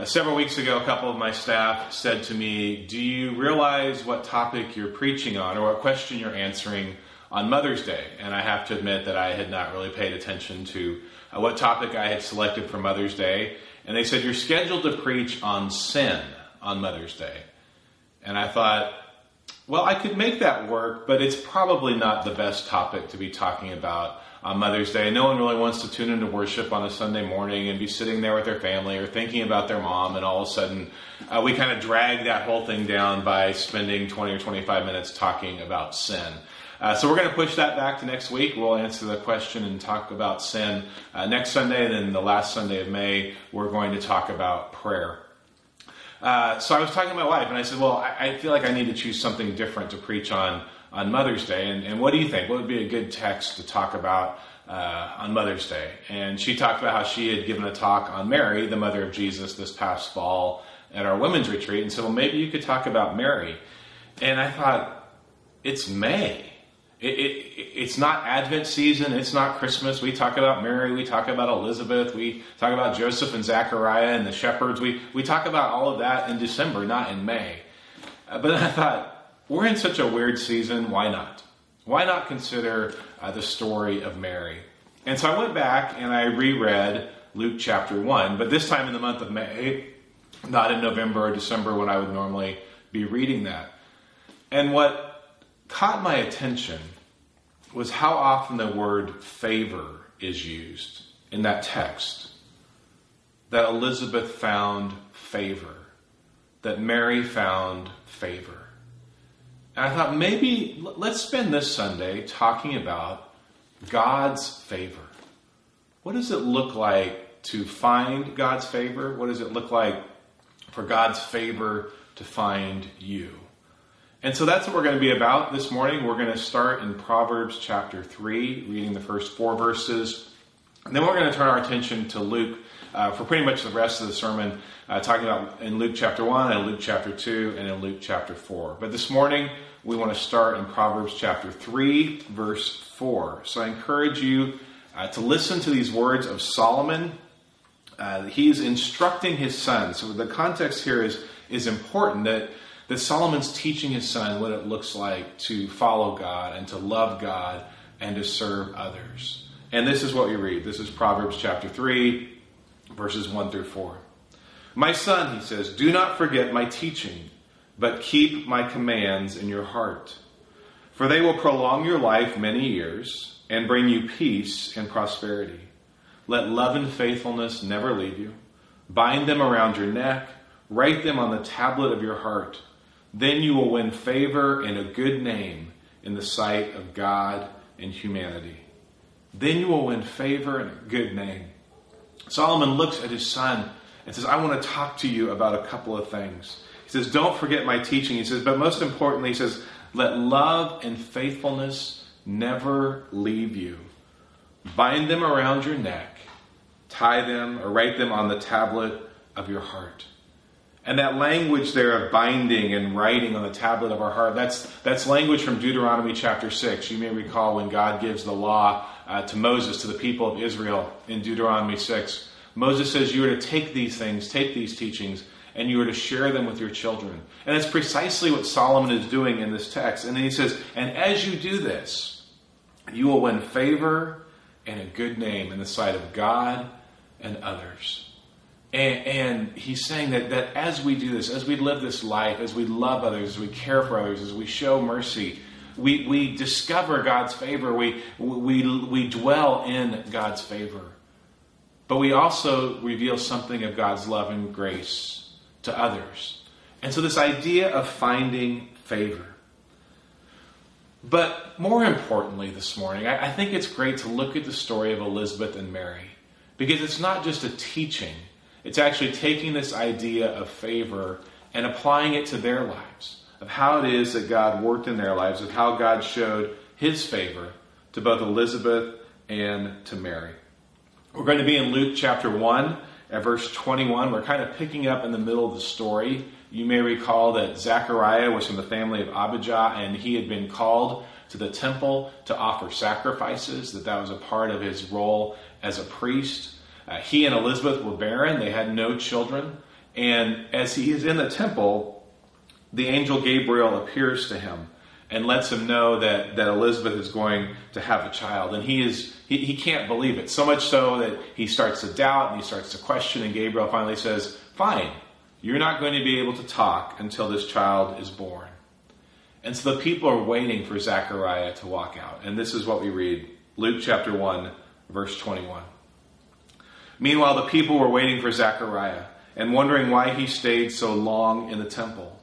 Uh, several weeks ago, a couple of my staff said to me, Do you realize what topic you're preaching on or what question you're answering on Mother's Day? And I have to admit that I had not really paid attention to uh, what topic I had selected for Mother's Day. And they said, You're scheduled to preach on sin on Mother's Day. And I thought, well, I could make that work, but it's probably not the best topic to be talking about on Mother's Day. No one really wants to tune into worship on a Sunday morning and be sitting there with their family or thinking about their mom, and all of a sudden uh, we kind of drag that whole thing down by spending 20 or 25 minutes talking about sin. Uh, so we're going to push that back to next week. We'll answer the question and talk about sin uh, next Sunday, and then the last Sunday of May, we're going to talk about prayer. Uh, so I was talking to my wife, and I said, "Well, I, I, feel like I need to choose something different to preach on on Mother's Day. And, and what do you think? What would be a good text to talk about uh, on Mother's Day?" And she talked about how she had given a talk on Mary, the mother of Jesus, this past fall at our women's retreat, and said, "Well, maybe you could talk about Mary." And I thought, it's May. It, it, it's not Advent season. It's not Christmas. We talk about Mary. We talk about Elizabeth. We talk about Joseph and Zachariah and the shepherds. We, we talk about all of that in December, not in May. Uh, but I thought, we're in such a weird season. Why not? Why not consider uh, the story of Mary? And so I went back and I reread Luke chapter 1, but this time in the month of May, not in November or December when I would normally be reading that. And what caught my attention was how often the word favor is used in that text. That Elizabeth found favor, that Mary found favor. And I thought maybe let's spend this Sunday talking about God's favor. What does it look like to find God's favor? What does it look like for God's favor to find you? And so that's what we're going to be about this morning. We're going to start in Proverbs chapter 3, reading the first four verses. And then we're going to turn our attention to Luke uh, for pretty much the rest of the sermon, uh, talking about in Luke chapter 1, and Luke chapter 2, and in Luke chapter 4. But this morning, we want to start in Proverbs chapter 3, verse 4. So I encourage you uh, to listen to these words of Solomon. Uh, is instructing his son. So the context here is, is important that that Solomon's teaching his son what it looks like to follow God and to love God and to serve others. And this is what we read. This is Proverbs chapter 3, verses 1 through 4. My son, he says, do not forget my teaching, but keep my commands in your heart. For they will prolong your life many years and bring you peace and prosperity. Let love and faithfulness never leave you. Bind them around your neck, write them on the tablet of your heart. Then you will win favor and a good name in the sight of God and humanity. Then you will win favor and a good name. Solomon looks at his son and says, I want to talk to you about a couple of things. He says, Don't forget my teaching. He says, But most importantly, he says, Let love and faithfulness never leave you. Bind them around your neck, tie them or write them on the tablet of your heart. And that language there of binding and writing on the tablet of our heart, that's, that's language from Deuteronomy chapter 6. You may recall when God gives the law uh, to Moses, to the people of Israel in Deuteronomy 6. Moses says, You are to take these things, take these teachings, and you are to share them with your children. And that's precisely what Solomon is doing in this text. And then he says, And as you do this, you will win favor and a good name in the sight of God and others. And, and, he's saying that, that as we do this, as we live this life, as we love others, as we care for others, as we show mercy, we, we discover God's favor. We, we, we dwell in God's favor. But we also reveal something of God's love and grace to others. And so, this idea of finding favor. But more importantly, this morning, I, I think it's great to look at the story of Elizabeth and Mary because it's not just a teaching it's actually taking this idea of favor and applying it to their lives, of how it is that God worked in their lives, of how God showed his favor to both Elizabeth and to Mary. We're going to be in Luke chapter 1 at verse 21. We're kind of picking up in the middle of the story. You may recall that Zechariah was from the family of Abijah and he had been called to the temple to offer sacrifices, that that was a part of his role as a priest. Uh, he and Elizabeth were barren, they had no children. And as he is in the temple, the angel Gabriel appears to him and lets him know that, that Elizabeth is going to have a child. And he is he, he can't believe it. So much so that he starts to doubt and he starts to question, and Gabriel finally says, Fine, you're not going to be able to talk until this child is born. And so the people are waiting for Zechariah to walk out. And this is what we read Luke chapter 1, verse 21. Meanwhile, the people were waiting for Zechariah and wondering why he stayed so long in the temple.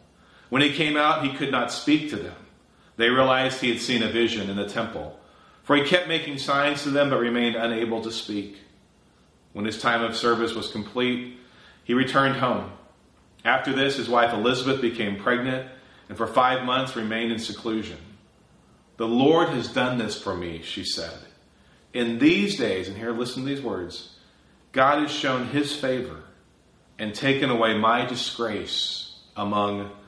When he came out, he could not speak to them. They realized he had seen a vision in the temple, for he kept making signs to them but remained unable to speak. When his time of service was complete, he returned home. After this, his wife Elizabeth became pregnant and for five months remained in seclusion. The Lord has done this for me, she said. In these days, and here listen to these words God has shown his favor and taken away my disgrace among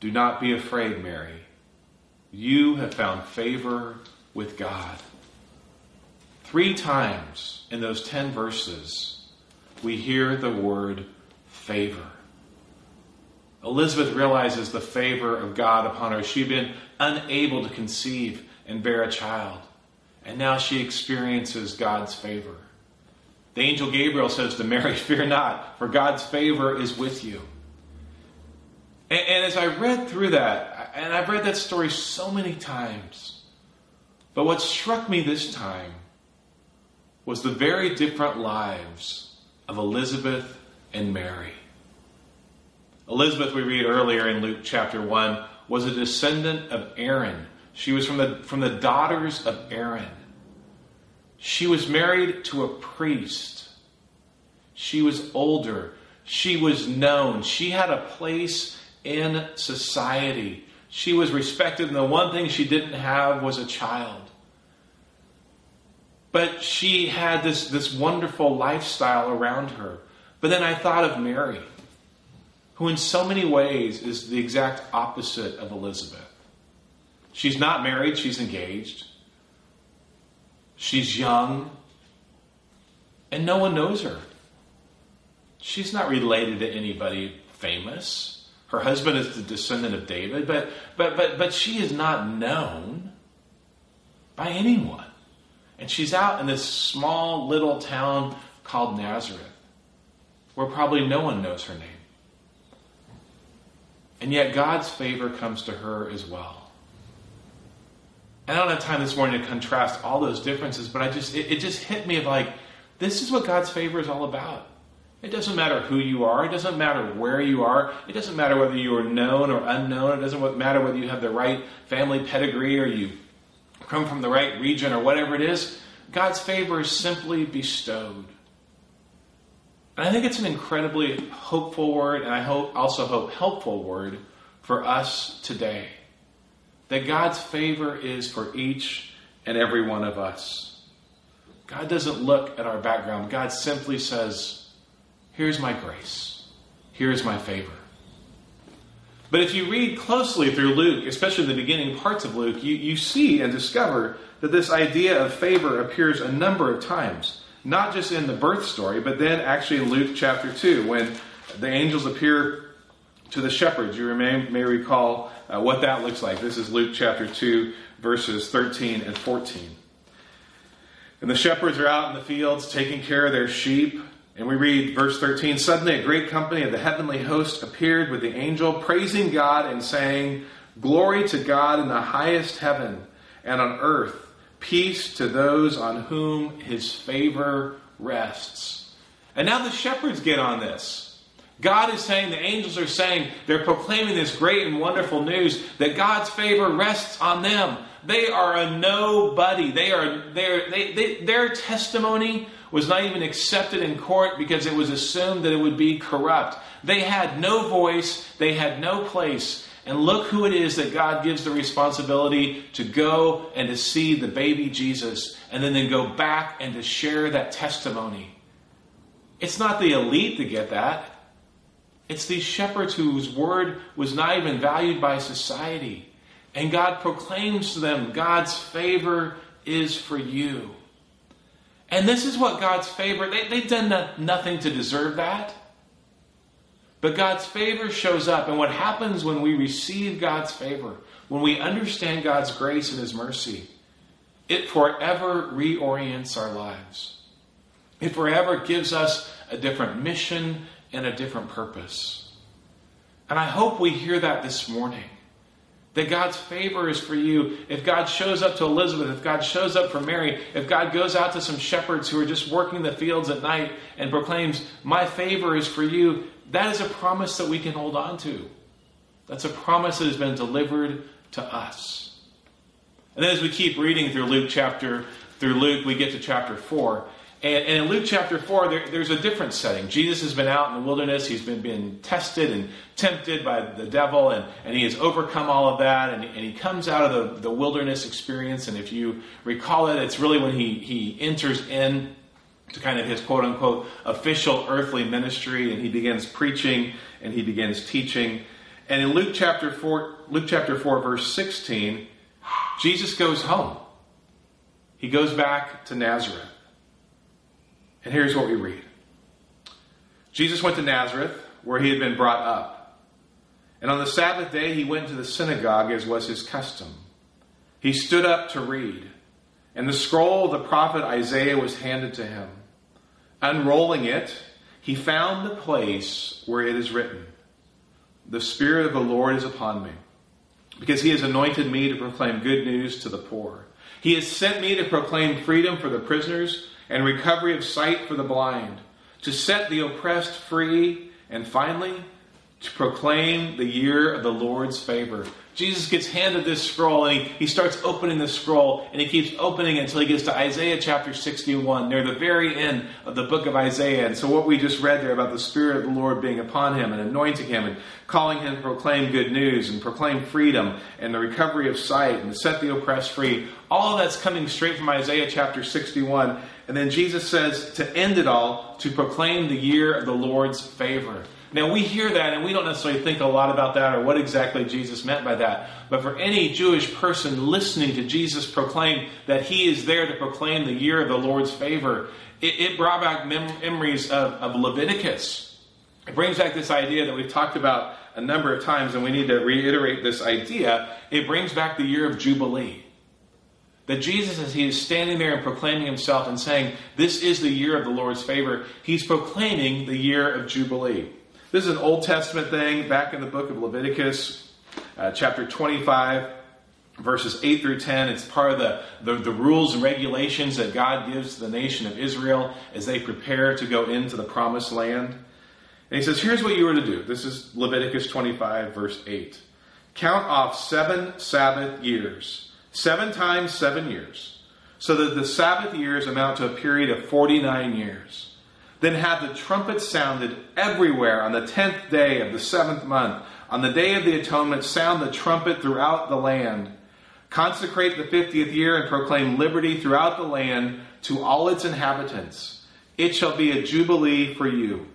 Do not be afraid, Mary. You have found favor with God. Three times in those ten verses, we hear the word favor. Elizabeth realizes the favor of God upon her. She'd been unable to conceive and bear a child, and now she experiences God's favor. The angel Gabriel says to Mary, Fear not, for God's favor is with you. And, and as I read through that, and I've read that story so many times, but what struck me this time was the very different lives of Elizabeth and Mary. Elizabeth, we read earlier in Luke chapter 1, was a descendant of Aaron. She was from the, from the daughters of Aaron. She was married to a priest. She was older. She was known. She had a place in society. She was respected, and the one thing she didn't have was a child. But she had this, this wonderful lifestyle around her. But then I thought of Mary who in so many ways is the exact opposite of Elizabeth. She's not married, she's engaged. She's young, and no one knows her. She's not related to anybody famous. Her husband is the descendant of David, but but but but she is not known by anyone. And she's out in this small little town called Nazareth, where probably no one knows her name. And yet God's favor comes to her as well. And I don't have time this morning to contrast all those differences, but I just it, it just hit me of like, this is what God's favor is all about. It doesn't matter who you are. It doesn't matter where you are. It doesn't matter whether you are known or unknown. It doesn't matter whether you have the right family pedigree or you come from the right region or whatever it is. God's favor is simply bestowed. And I think it's an incredibly hopeful word, and I hope also hope helpful word for us today. That God's favor is for each and every one of us. God doesn't look at our background. God simply says, Here's my grace. Here's my favor. But if you read closely through Luke, especially the beginning parts of Luke, you, you see and discover that this idea of favor appears a number of times not just in the birth story, but then actually in Luke chapter 2, when the angels appear to the shepherds. You may, may recall uh, what that looks like. This is Luke chapter 2, verses 13 and 14. And the shepherds are out in the fields taking care of their sheep. And we read verse 13 Suddenly a great company of the heavenly host appeared with the angel, praising God and saying, Glory to God in the highest heaven, and on earth peace to those on whom his favor rests. And now the shepherds get on this. God is saying, the angels are saying, they're proclaiming this great and wonderful news that God's favor rests on them. They are a nobody. They are, they are, they, they, their testimony was not even accepted in court because it was assumed that it would be corrupt. They had no voice, they had no place. And look who it is that God gives the responsibility to go and to see the baby Jesus and then, then go back and to share that testimony. It's not the elite that get that. It's these shepherds whose word was not even valued by society. And God proclaims to them, God's favor is for you. And this is what God's favor, they, they've done no, nothing to deserve that. But God's favor shows up. And what happens when we receive God's favor, when we understand God's grace and His mercy, it forever reorients our lives. It forever gives us a different mission and a different purpose. And I hope we hear that this morning. That God's favor is for you. If God shows up to Elizabeth, if God shows up for Mary, if God goes out to some shepherds who are just working the fields at night and proclaims, My favor is for you, that is a promise that we can hold on to. That's a promise that has been delivered to us. And then as we keep reading through Luke chapter, through Luke, we get to chapter 4. And, and, in Luke chapter 4, there, there's a different setting. Jesus has been out in the wilderness. He's been being tested and tempted by the devil, and, and he has overcome all of that. And, and he comes out of the, the wilderness experience. And if you recall it, it's really when he, he enters in to kind of his quote unquote official earthly ministry, and he begins preaching and he begins teaching. And in Luke chapter 4, Luke chapter 4, verse 16, Jesus goes home. He goes back to Nazareth. And here's what we read Jesus went to Nazareth, where he had been brought up. And on the Sabbath day, he went to the synagogue, as was his custom. He stood up to read, and the scroll of the prophet Isaiah was handed to him. Unrolling it, he found the place where it is written The Spirit of the Lord is upon me, because he has anointed me to proclaim good news to the poor. He has sent me to proclaim freedom for the prisoners and recovery of sight for the blind, to set the oppressed free, and finally, to proclaim the year of the Lord's favor. Jesus gets handed this scroll and he, he starts opening the scroll and he keeps opening it until he gets to Isaiah chapter 61, near the very end of the book of Isaiah. And so, what we just read there about the Spirit of the Lord being upon him and anointing him and calling him to proclaim good news and proclaim freedom and the recovery of sight and set the oppressed free, all of that's coming straight from Isaiah chapter 61. And then Jesus says to end it all, to proclaim the year of the Lord's favor. Now, we hear that and we don't necessarily think a lot about that or what exactly Jesus meant by that. But for any Jewish person listening to Jesus proclaim that he is there to proclaim the year of the Lord's favor, it, it brought back mem- memories of, of Leviticus. It brings back this idea that we've talked about a number of times, and we need to reiterate this idea. It brings back the year of Jubilee. That Jesus, as he is standing there and proclaiming himself and saying, This is the year of the Lord's favor, he's proclaiming the year of Jubilee. This is an Old Testament thing back in the book of Leviticus, uh, chapter 25, verses 8 through 10. It's part of the, the, the, rules and regulations that God gives to the nation of Israel as they prepare to go into the promised land. And he says, Here's what you are to do. This is Leviticus 25, verse 8. Count off seven Sabbath years seven times seven years, so that the Sabbath years amount to a period of 49 years. Then have the trumpet sounded everywhere on the tenth day of the seventh month. On the day of the atonement, sound the trumpet throughout the land. Consecrate the fiftieth year and proclaim liberty throughout the land to all its inhabitants. It shall be a jubilee for you.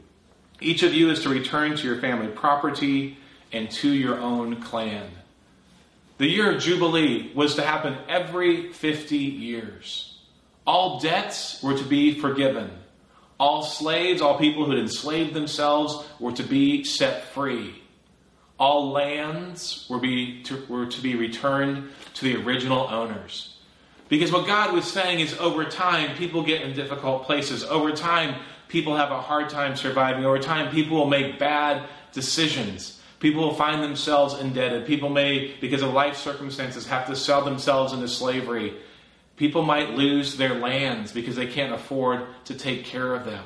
Each of you is to return to your family property and to your own clan. The year of Jubilee was to happen every 50 years. All debts were to be forgiven. All slaves, all people who had enslaved themselves, were to be set free. All lands were, be, to, were to be returned to the original owners. Because what God was saying is over time, people get in difficult places. Over time, people have a hard time surviving. Over time, people will make bad decisions. People will find themselves indebted. People may, because of life circumstances, have to sell themselves into slavery. People might lose their lands because they can't afford to take care of them.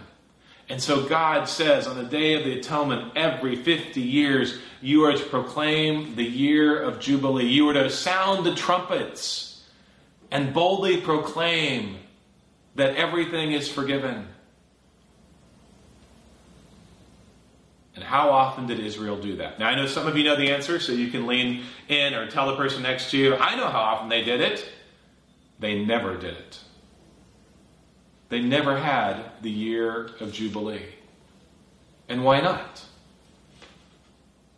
And so God says on the day of the atonement, every 50 years, you are to proclaim the year of Jubilee. You are to sound the trumpets and boldly proclaim that everything is forgiven. And how often did Israel do that? Now, I know some of you know the answer, so you can lean in or tell the person next to you, I know how often they did it. They never did it. They never had the year of Jubilee. And why not?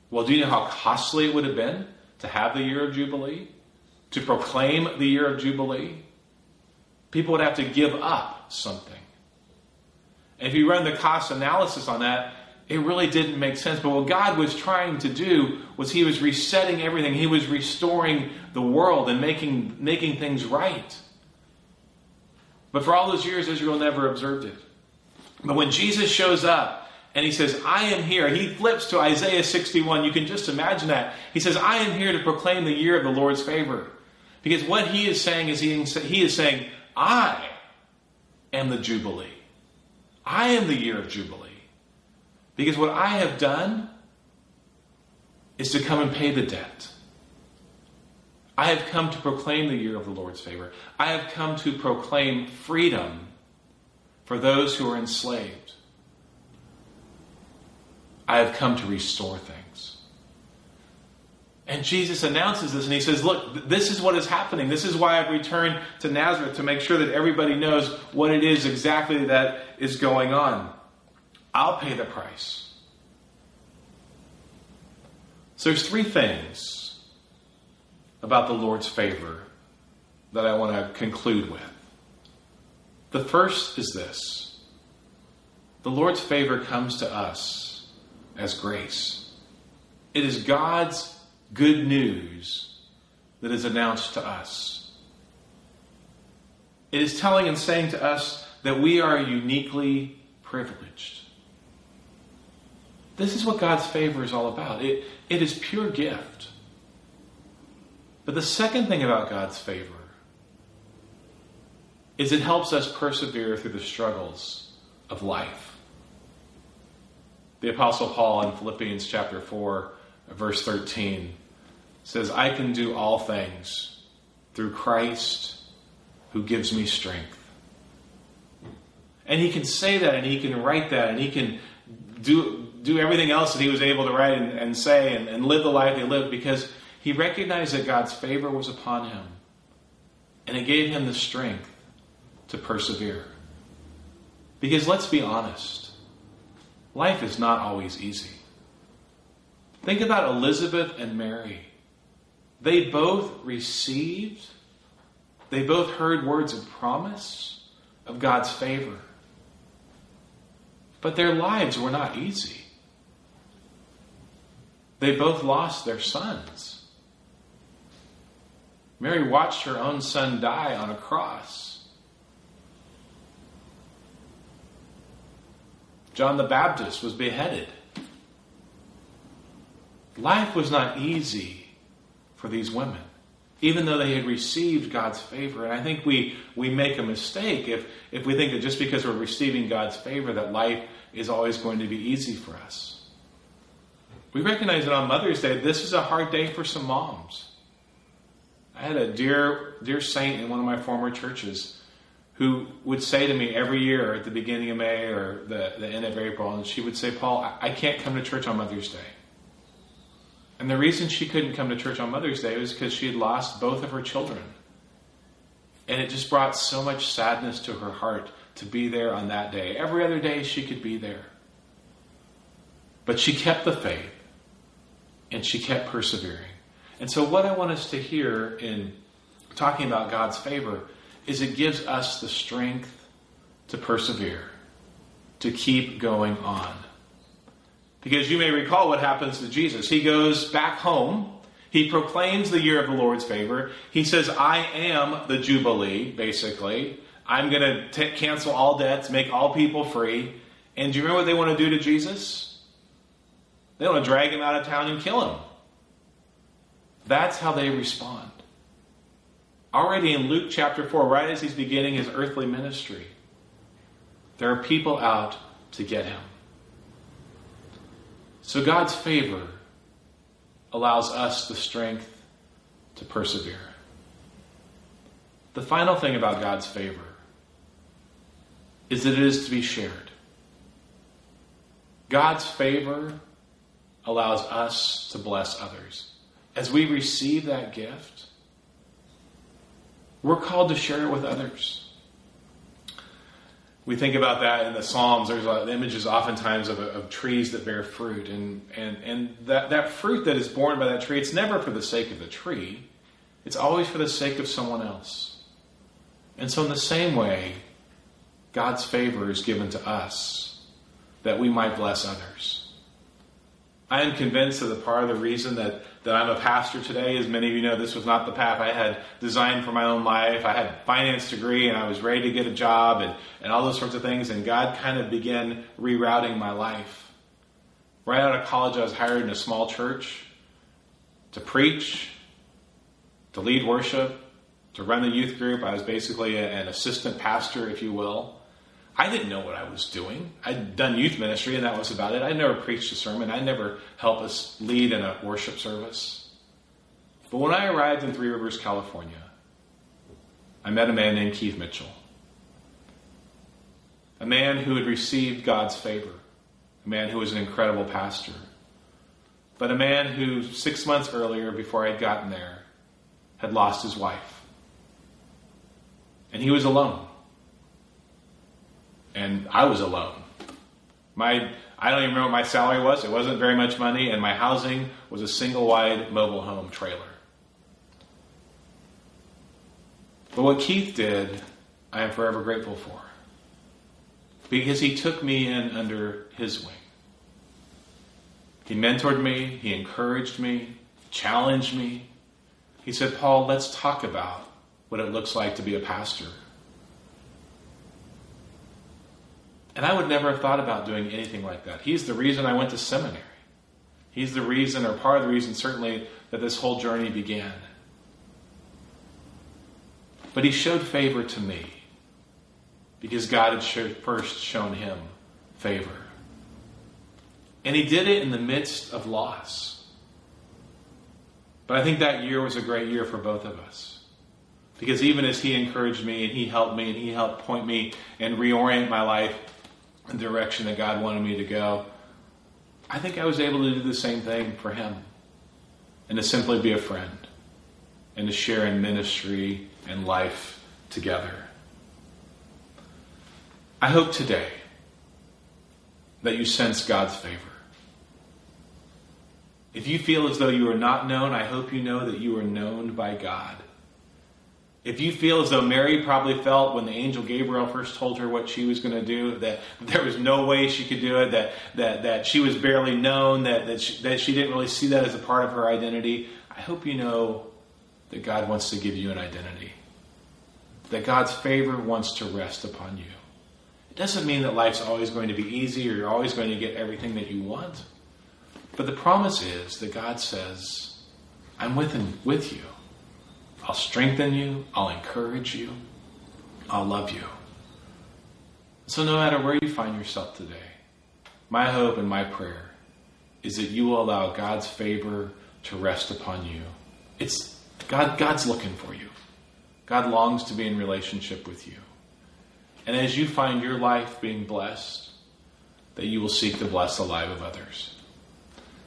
Well, do you know how costly it would have been to have the year of Jubilee? To proclaim the year of Jubilee? People would have to give up something. And if you run the cost analysis on that, it really didn't make sense. But what God was trying to do was He was resetting everything. He was restoring the world and making, making things right. But for all those years, Israel never observed it. But when Jesus shows up and he says, I am here, he flips to Isaiah 61. You can just imagine that. He says, I am here to proclaim the year of the Lord's favor. Because what he is saying is he, he is saying, I am the Jubilee. I am the year of Jubilee. Because what I have done is to come and pay the debt. I have come to proclaim the year of the Lord's favor. I have come to proclaim freedom for those who are enslaved. I have come to restore things. And Jesus announces this and he says, Look, this is what is happening. This is why I've returned to Nazareth to make sure that everybody knows what it is exactly that is going on. I'll pay the price. So there's three things about the Lord's favor that I want to conclude with. The first is this the Lord's favor comes to us as grace. It is God's good news that is announced to us. It is telling and saying to us that we are uniquely privileged. This is what God's favor is all about. It, it is pure gift. But the second thing about God's favor is it helps us persevere through the struggles of life. The Apostle Paul in Philippians chapter 4, verse 13 says, I can do all things through Christ who gives me strength. And he can say that and he can write that and he can do do everything else that he was able to write and, and say and, and live the life he lived because he recognized that God's favor was upon him. And it gave him the strength to persevere. Because let's be honest, life is not always easy. Think about Elizabeth and Mary. They both received, they both heard words of promise of God's favor. But their lives were not easy. They both lost their sons. Mary watched her own son die on a cross. John the Baptist was beheaded. Life was not easy for these women, even though they had received God's favor. And I think we, we make a mistake if, if we think that just because we're receiving God's favor, that life is always going to be easy for us. We recognize that on Mother's Day, this is a hard day for some moms. I had a dear, dear saint in one of my former churches who would say to me every year at the beginning of May or the, the end of April, and she would say, Paul, I, I can't come to church on Mother's Day. And the reason she couldn't come to church on Mother's Day was because she had lost both of her children. And it just brought so much sadness to her heart to be there on that day. Every other day she could be there. But she kept the faith and she kept persevering. And so, what I want us to hear in talking about God's favor is it gives us the strength to persevere, to keep going on. Because you may recall what happens to Jesus. He goes back home. He proclaims the year of the Lord's favor. He says, I am the Jubilee, basically. I'm going to cancel all debts, make all people free. And do you remember what they want to do to Jesus? They want to drag him out of town and kill him. That's how they respond. Already in Luke chapter 4, right as he's beginning his earthly ministry, there are people out to get him. So God's favor allows us the strength to persevere. The final thing about God's favor is that it is to be shared. God's favor allows us to bless others. As we receive that gift, we're called to share it with others. We think about that in the Psalms. There's of images oftentimes of, of trees that bear fruit, and, and, and that, that fruit that is borne by that tree, it's never for the sake of the tree, it's always for the sake of someone else. And so, in the same way, God's favor is given to us that we might bless others. I am convinced that part of the reason that, that I'm a pastor today, as many of you know, this was not the path I had designed for my own life. I had finance degree and I was ready to get a job and, and all those sorts of things, and God kind of began rerouting my life. Right out of college, I was hired in a small church to preach, to lead worship, to run the youth group. I was basically a, an assistant pastor, if you will. I didn't know what I was doing. I'd done youth ministry, and that was about it. I never preached a sermon. I never helped us lead in a worship service. But when I arrived in Three Rivers, California, I met a man named Keith Mitchell. A man who had received God's favor. A man who was an incredible pastor. But a man who, six months earlier, before I had gotten there, had lost his wife. And he was alone and I was alone. My I don't even remember what my salary was. It wasn't very much money, and my housing was a single wide mobile home trailer. But what Keith did, I am forever grateful for. Because he took me in under his wing. He mentored me, he encouraged me, challenged me. He said, Paul, let's talk about what it looks like to be a pastor And I would never have thought about doing anything like that. He's the reason I went to seminary. He's the reason, or part of the reason, certainly, that this whole journey began. But he showed favor to me because God had first shown him favor. And he did it in the midst of loss. But I think that year was a great year for both of us. Because even as he encouraged me and he helped me and he helped point me and reorient my life, direction that God wanted me to go, I think I was able to do the same thing for him and to simply be a friend and to share in ministry and life together. I hope today that you sense God's favor. If you feel as though you are not known, I hope you know that you are known by God. If you feel as though Mary probably felt when the angel Gabriel first told her what she was going to do, that there was no way she could do it, that, that, that she was barely known, that, that, she, that she didn't really see that as a part of her identity, I hope you know that God wants to give you an identity. That God's favor wants to rest upon you. It doesn't mean that life's always going to be easy or you're always going to get everything that you want. But the promise is that God says, I'm with, him, with you. I'll strengthen you. I'll encourage you. I'll love you. So, no matter where you find yourself today, my hope and my prayer is that you will allow God's favor to rest upon you. It's God, God's looking for you. God longs to be in relationship with you. And as you find your life being blessed, that you will seek to bless the life of others.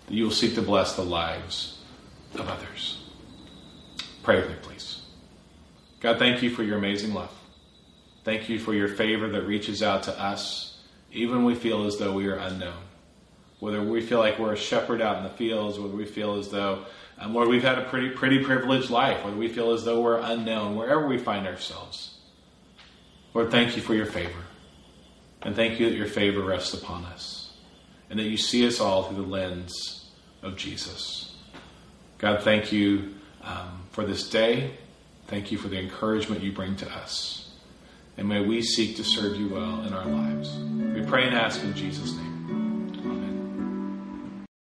That you will seek to bless the lives of others. Pray with me, please. God, thank you for your amazing love. Thank you for your favor that reaches out to us, even when we feel as though we are unknown. Whether we feel like we're a shepherd out in the fields, whether we feel as though, um, Lord, we've had a pretty, pretty privileged life, whether we feel as though we're unknown, wherever we find ourselves. Lord, thank you for your favor. And thank you that your favor rests upon us. And that you see us all through the lens of Jesus. God, thank you um, for this day. Thank you for the encouragement you bring to us. And may we seek to serve you well in our lives. We pray and ask in Jesus' name.